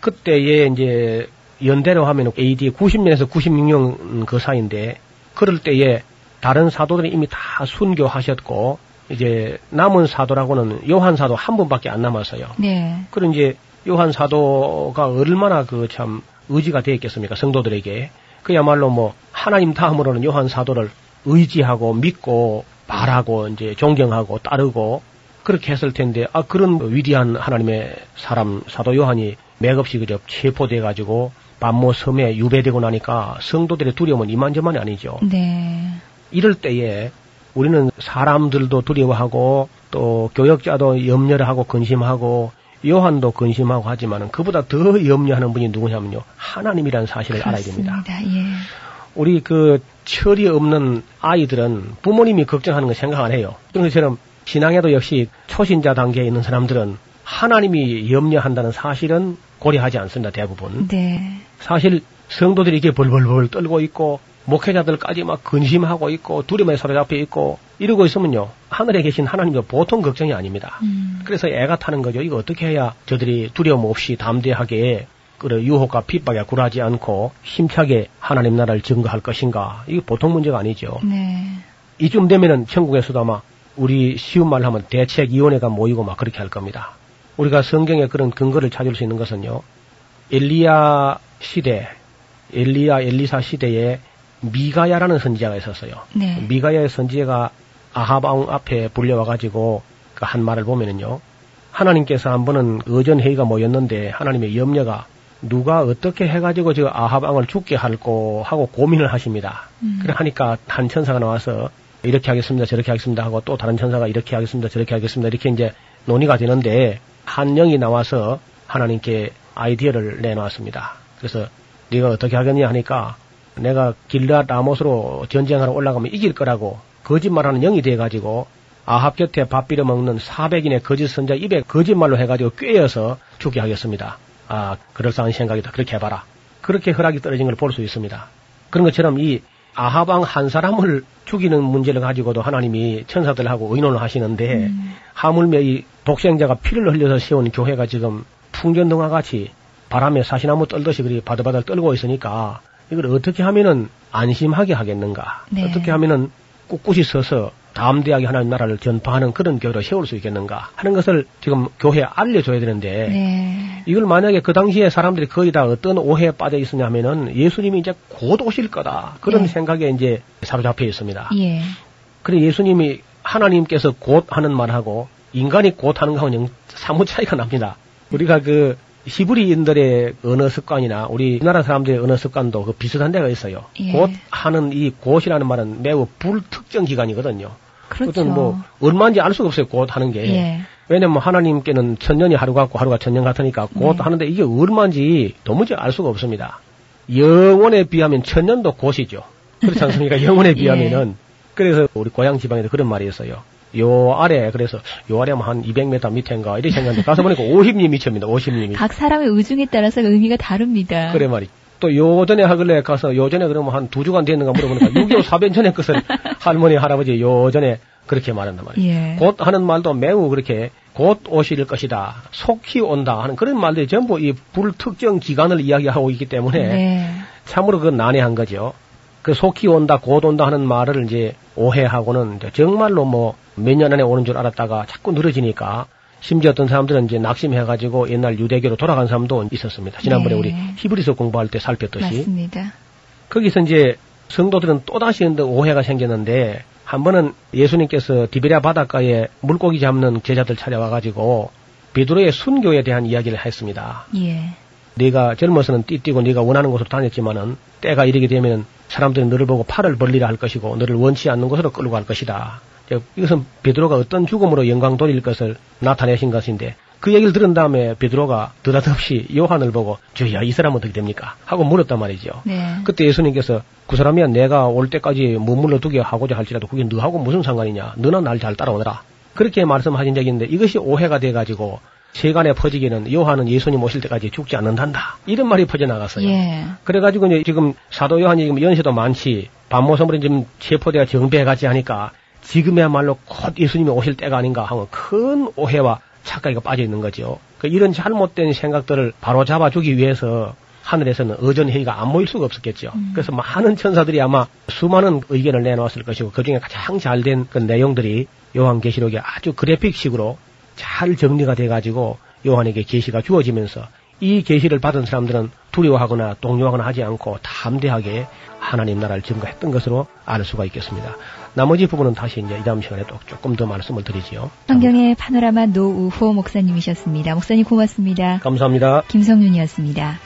그때에 이제 연대로 하면 AD 90년에서 96년 그 사이인데 그럴 때에 다른 사도들이 이미 다 순교하셨고 이제 남은 사도라고는 요한 사도 한 분밖에 안 남았어요. 네. 그런 이제 요한 사도가 얼마나 그 참 의지가 되었겠습니까 성도들에게 그야말로 뭐 하나님 다음으로는 요한 사도를 의지하고 믿고 바라고 이제 존경하고 따르고 그렇게 했을 텐데 아 그런 위대한 하나님의 사람 사도 요한이 맥없이 그저 체포돼 가지고 반모 섬에 유배되고 나니까 성도들의 두려움은 이만저만이 아니죠. 네. 이럴 때에 우리는 사람들도 두려워하고 또 교역자도 염려를 하고 근심하고 요한도 근심하고 하지만은 그보다 더 염려하는 분이 누구냐면요 하나님이라는 사실을 알아야 됩니다. 그렇습니다. 예. 우리 그 철이 없는 아이들은 부모님이 걱정하는 거 생각 안 해요. 그런 것처럼 신앙에도 역시 초신자 단계에 있는 사람들은 하나님이 염려한다는 사실은 고려하지 않습니다. 대부분. 네. 사실 성도들이 이렇게 벌벌벌 떨고 있고 목회자들까지 막 근심하고 있고 두려움에 사로잡혀 있고 이러고 있으면요 하늘에 계신 하나님도 보통 걱정이 아닙니다. 음. 그래서 애가 타는 거죠. 이거 어떻게 해야 저들이 두려움 없이 담대하게 그 유혹과 핍박에 굴하지 않고 힘차게 하나님 나라를 증거할 것인가? 이게 보통 문제가 아니죠. 네. 이쯤 되면은 천국에서도 아마 우리 쉬운 말로 하면 대책위원회가 모이고 막 그렇게 할 겁니다. 우리가 성경에 그런 근거를 찾을 수 있는 것은요. 엘리야 시대, 엘리야 엘리사 시대에 미가야라는 선지자가 있었어요. 네. 미가야의 선지자가 왕 앞에 불려와 가지고 그 한 말을 보면은요. 하나님께서 한 번은 의전 회의가 모였는데 하나님의 염려가 누가 어떻게 해가지고 저 아합 왕을 죽게 할고 하고 고민을 하십니다. 음. 그래 하니까 한 천사가 나와서 이렇게 하겠습니다, 저렇게 하겠습니다 하고 또 다른 천사가 이렇게 하겠습니다, 저렇게 하겠습니다 이렇게 이제 논의가 되는데 한 영이 나와서 하나님께 아이디어를 내놓았습니다. 그래서 네가 어떻게 하겠냐 하니까 내가 길라 라못으로 전쟁하러 올라가면 이길 거라고 거짓말하는 영이 돼가지고 아합 곁에 밥 빌어 먹는 400인의 거짓 선자 입에 거짓말로 해가지고 꿰어서 죽게 하겠습니다. 아, 그럴싸한 생각이다. 그렇게 해봐라. 그렇게 허락이 떨어진 걸 볼 수 있습니다. 그런 것처럼 이 아하방 한 사람을 죽이는 문제를 가지고도 하나님이 천사들하고 의논을 하시는데 음. 하물며 이 독생자가 피를 흘려서 세운 교회가 지금 풍전등화 같이 바람에 사시나무 떨듯이 그리 바들바들 떨고 있으니까 이걸 어떻게 하면은 안심하게 하겠는가? 네. 어떻게 하면은 꿋꿋이 서서 담대하게 하나님 나라를 전파하는 그런 교회를 세울 수 있겠는가 하는 것을 지금 교회에 알려줘야 되는데 네. 이걸 만약에 그 당시에 사람들이 거의 다 어떤 오해에 빠져 있었냐면은 예수님이 이제 곧 오실 거다 그런 네. 생각에 이제 사로잡혀 있습니다. 예. 그래 예수님이 하나님께서 곧 하는 말하고 인간이 곧 하는 거하고는 사뭇 차이가 납니다. 우리가 그 히브리인들의 언어 습관이나 우리나라 사람들의 언어 습관도 그 비슷한 데가 있어요. 예. 곧 하는 이 곧이라는 말은 매우 불특정 기간이거든요. 그렇죠. 그것은 뭐 얼마인지 알 수가 없어요. 곧 하는 게. 예. 왜냐면 하나님께는 천년이 하루 같고 하루가 천년 같으니까 곧 네. 하는데 이게 얼마인지 도무지 알 수가 없습니다. 영원에 비하면 천년도 곧이죠. 그렇지 않습니까? (laughs) 영원에 예. 비하면은. 그래서 우리 고향 지방에도 그런 말이 있어요. 요 아래, 그래서 요 아래 한 200m 밑인가 이렇게 생각하는데 가서 보니까 50리 미쳐입니다. 50리. 각 사람의 의중에 따라서 의미가 다릅니다. 그래 말이. 또 요전에 하길래 가서 요전에 그러면 한 두 주간 됐는가 물어보니까 (laughs) 6.25 사변 전에 것을 할머니 할아버지 요전에 그렇게 말한단 말이에요. 예. 곧 하는 말도 매우 그렇게 곧 오실 것이다. 속히 온다 하는 그런 말들이 전부 이 불특정 기간을 이야기하고 있기 때문에 네. 참으로 그 난해한 거죠. 그 속히 온다, 곧 온다 하는 말을 이제 오해하고는 이제 정말로 뭐 몇 년 안에 오는 줄 알았다가 자꾸 늘어지니까 심지어 어떤 사람들은 이제 낙심해가지고 옛날 유대교로 돌아간 사람도 있었습니다. 지난번에 네. 우리 히브리서 공부할 때 살폈듯이 맞습니다. 거기서 이제 성도들은 또다시 오해가 생겼는데 한 번은 예수님께서 디베랴 바닷가에 물고기 잡는 제자들 찾아와가지고 베드로의 순교에 대한 이야기를 했습니다. 예. 네가 젊어서는 띠뛰고 네가 원하는 곳으로 다녔지만은 때가 이르게 되면 사람들이 너를 보고 팔을 벌리라 할 것이고 너를 원치 않는 곳으로 끌고 갈 것이다. 즉, 이것은 베드로가 어떤 죽음으로 영광 돌릴 것을 나타내신 것인데 그 얘기를 들은 다음에 베드로가 느닷없이 요한을 보고 저야 이 사람은 어떻게 됩니까? 하고 물었단 말이죠. 네. 그때 예수님께서 그 사람이야 내가 올 때까지 머물러 두게 하고자 할지라도 그게 너하고 무슨 상관이냐? 너나 날잘 따라오너라. 그렇게 말씀하신 적이 있는데 이것이 오해가 돼가지고 세간에 퍼지기는 요한은 예수님 오실 때까지 죽지 않는단다. 이런 말이 퍼져나갔어요. 예. 그래가지고 지금 사도 요한이 지금 연세도 많지 반모섬으로 지금 체포되어 정배같이 하니까 지금이야말로 곧 예수님이 오실 때가 아닌가 하고 큰 오해와 착각이 빠져 있는 거죠. 그 이런 잘못된 생각들을 바로 잡아주기 위해서 하늘에서는 어전회의가 안 모일 수가 없었겠죠. 그래서 많은 천사들이 아마 수많은 의견을 내놓았을 것이고 그 중에 가장 잘된 그 내용들이 요한계시록에 아주 그래픽식으로 잘 정리가 돼가지고 요한에게 계시가 주어지면서 이 계시를 받은 사람들은 두려워하거나 동요하거나 하지 않고 담대하게 하나님 나라를 증거했던 것으로 알 수가 있겠습니다. 나머지 부분은 다시 이제 이 다음 시간에 또 조금 더 말씀을 드리지요. 성경의 파노라마 노우호 목사님이셨습니다. 목사님 고맙습니다. 감사합니다. 김성윤이었습니다.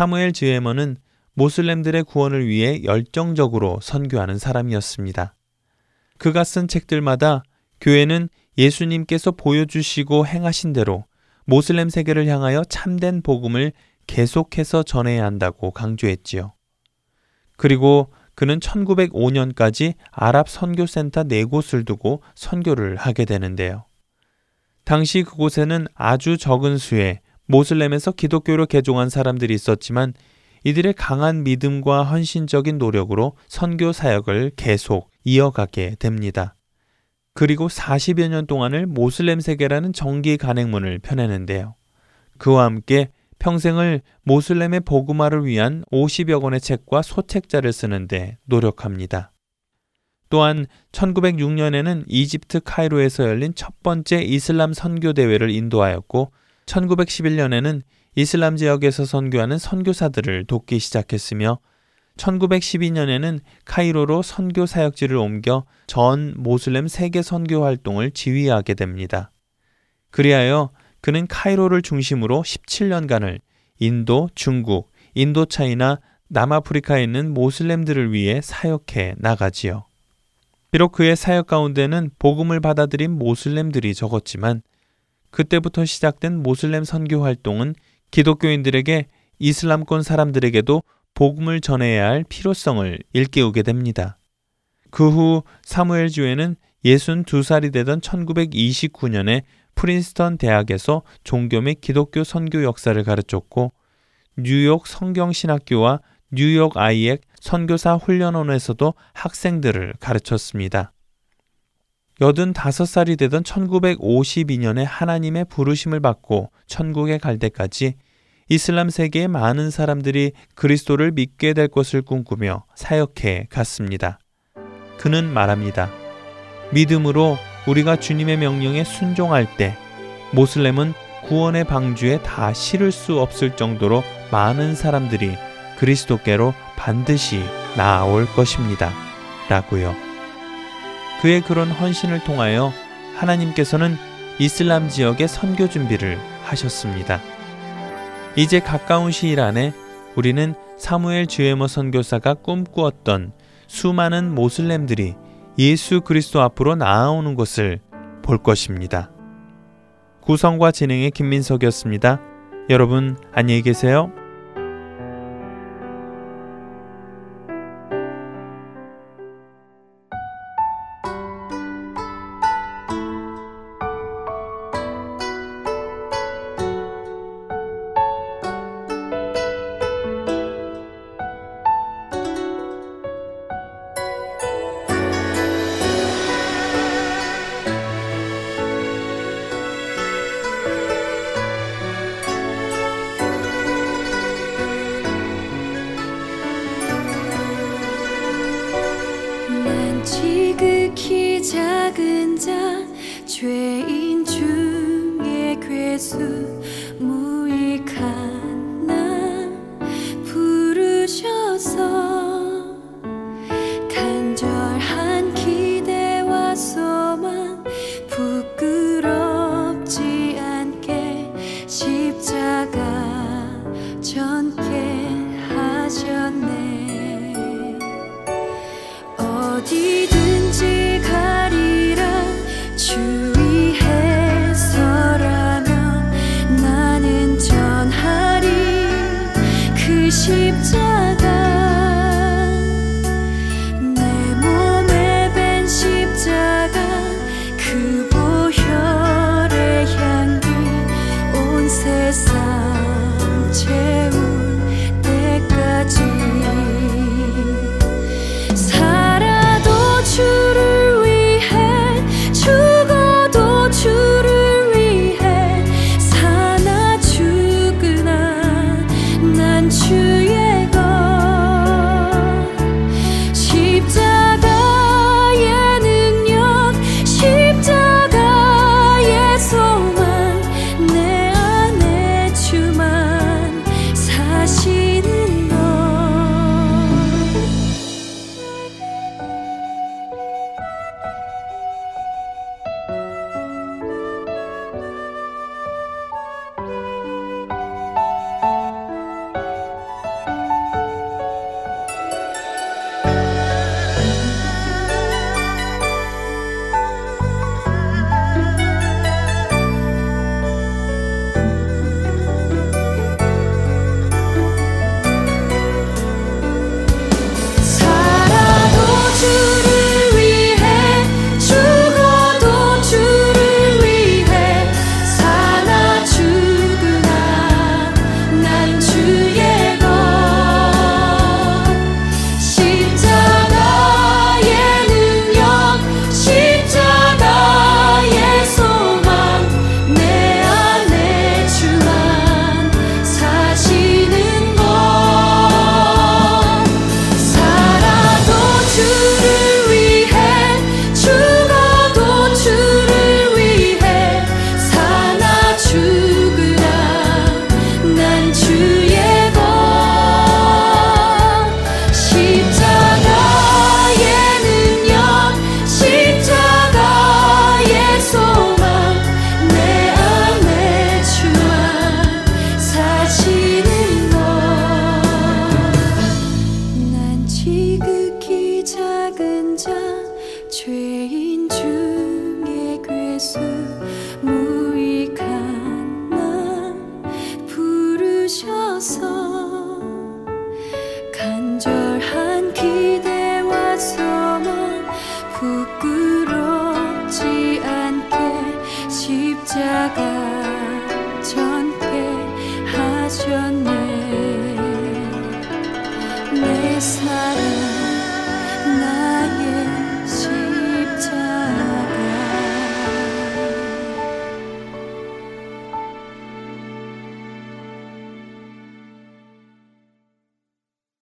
사무엘 즈에머는 모슬렘들의 구원을 위해 열정적으로 선교하는 사람이었습니다. 그가 쓴 책들마다 교회는 예수님께서 보여주시고 행하신 대로 모슬렘 세계를 향하여 참된 복음을 계속해서 전해야 한다고 강조했지요. 그리고 그는 1905년까지 아랍 선교센터 네 곳을 두고 선교를 하게 되는데요. 당시 그곳에는 아주 적은 수의 모슬렘에서 기독교로 개종한 사람들이 있었지만 이들의 강한 믿음과 헌신적인 노력으로 선교 사역을 계속 이어가게 됩니다. 그리고 40여 년 동안을 모슬렘 세계라는 정기 간행문을 펴내는데요. 그와 함께 평생을 모슬렘의 복음화를 위한 50여 권의 책과 소책자를 쓰는데 노력합니다. 또한 1906년에는 이집트 카이로에서 열린 첫 번째 이슬람 선교 대회를 인도하였고 1911년에는 이슬람 지역에서 선교하는 선교사들을 돕기 시작했으며 1912년에는 카이로로 선교 사역지를 옮겨 전 모슬렘 세계 선교 활동을 지휘하게 됩니다. 그리하여 그는 카이로를 중심으로 17년간을 인도, 중국, 인도차이나 남아프리카에 있는 모슬렘들을 위해 사역해 나가지요. 비록 그의 사역 가운데는 복음을 받아들인 모슬렘들이 적었지만 그때부터 시작된 모슬렘 선교 활동은 기독교인들에게 이슬람권 사람들에게도 복음을 전해야 할 필요성을 일깨우게 됩니다. 그 후 사무엘 주에는 62살이 되던 1929년에 프린스턴 대학에서 종교 및 기독교 선교 역사를 가르쳤고 뉴욕 성경신학교와 뉴욕 아이엑 선교사 훈련원에서도 학생들을 가르쳤습니다. 85살이 되던 1952년에 하나님의 부르심을 받고 천국에 갈 때까지 이슬람 세계의 많은 사람들이 그리스도를 믿게 될 것을 꿈꾸며 사역해 갔습니다. 그는 말합니다. 믿음으로 우리가 주님의 명령에 순종할 때 모슬렘은 구원의 방주에 다 실을 수 없을 정도로 많은 사람들이 그리스도께로 반드시 나아올 것입니다. 라고요. 그의 그런 헌신을 통하여 하나님께서는 이슬람 지역의 선교 준비를 하셨습니다. 이제 가까운 시일 안에 우리는 사무엘 주에머 선교사가 꿈꾸었던 수많은 모슬렘들이 예수 그리스도 앞으로 나아오는 것을 볼 것입니다. 구성과 진행의 김민석이었습니다. 여러분 안녕히 계세요. 죄인 중에 괴수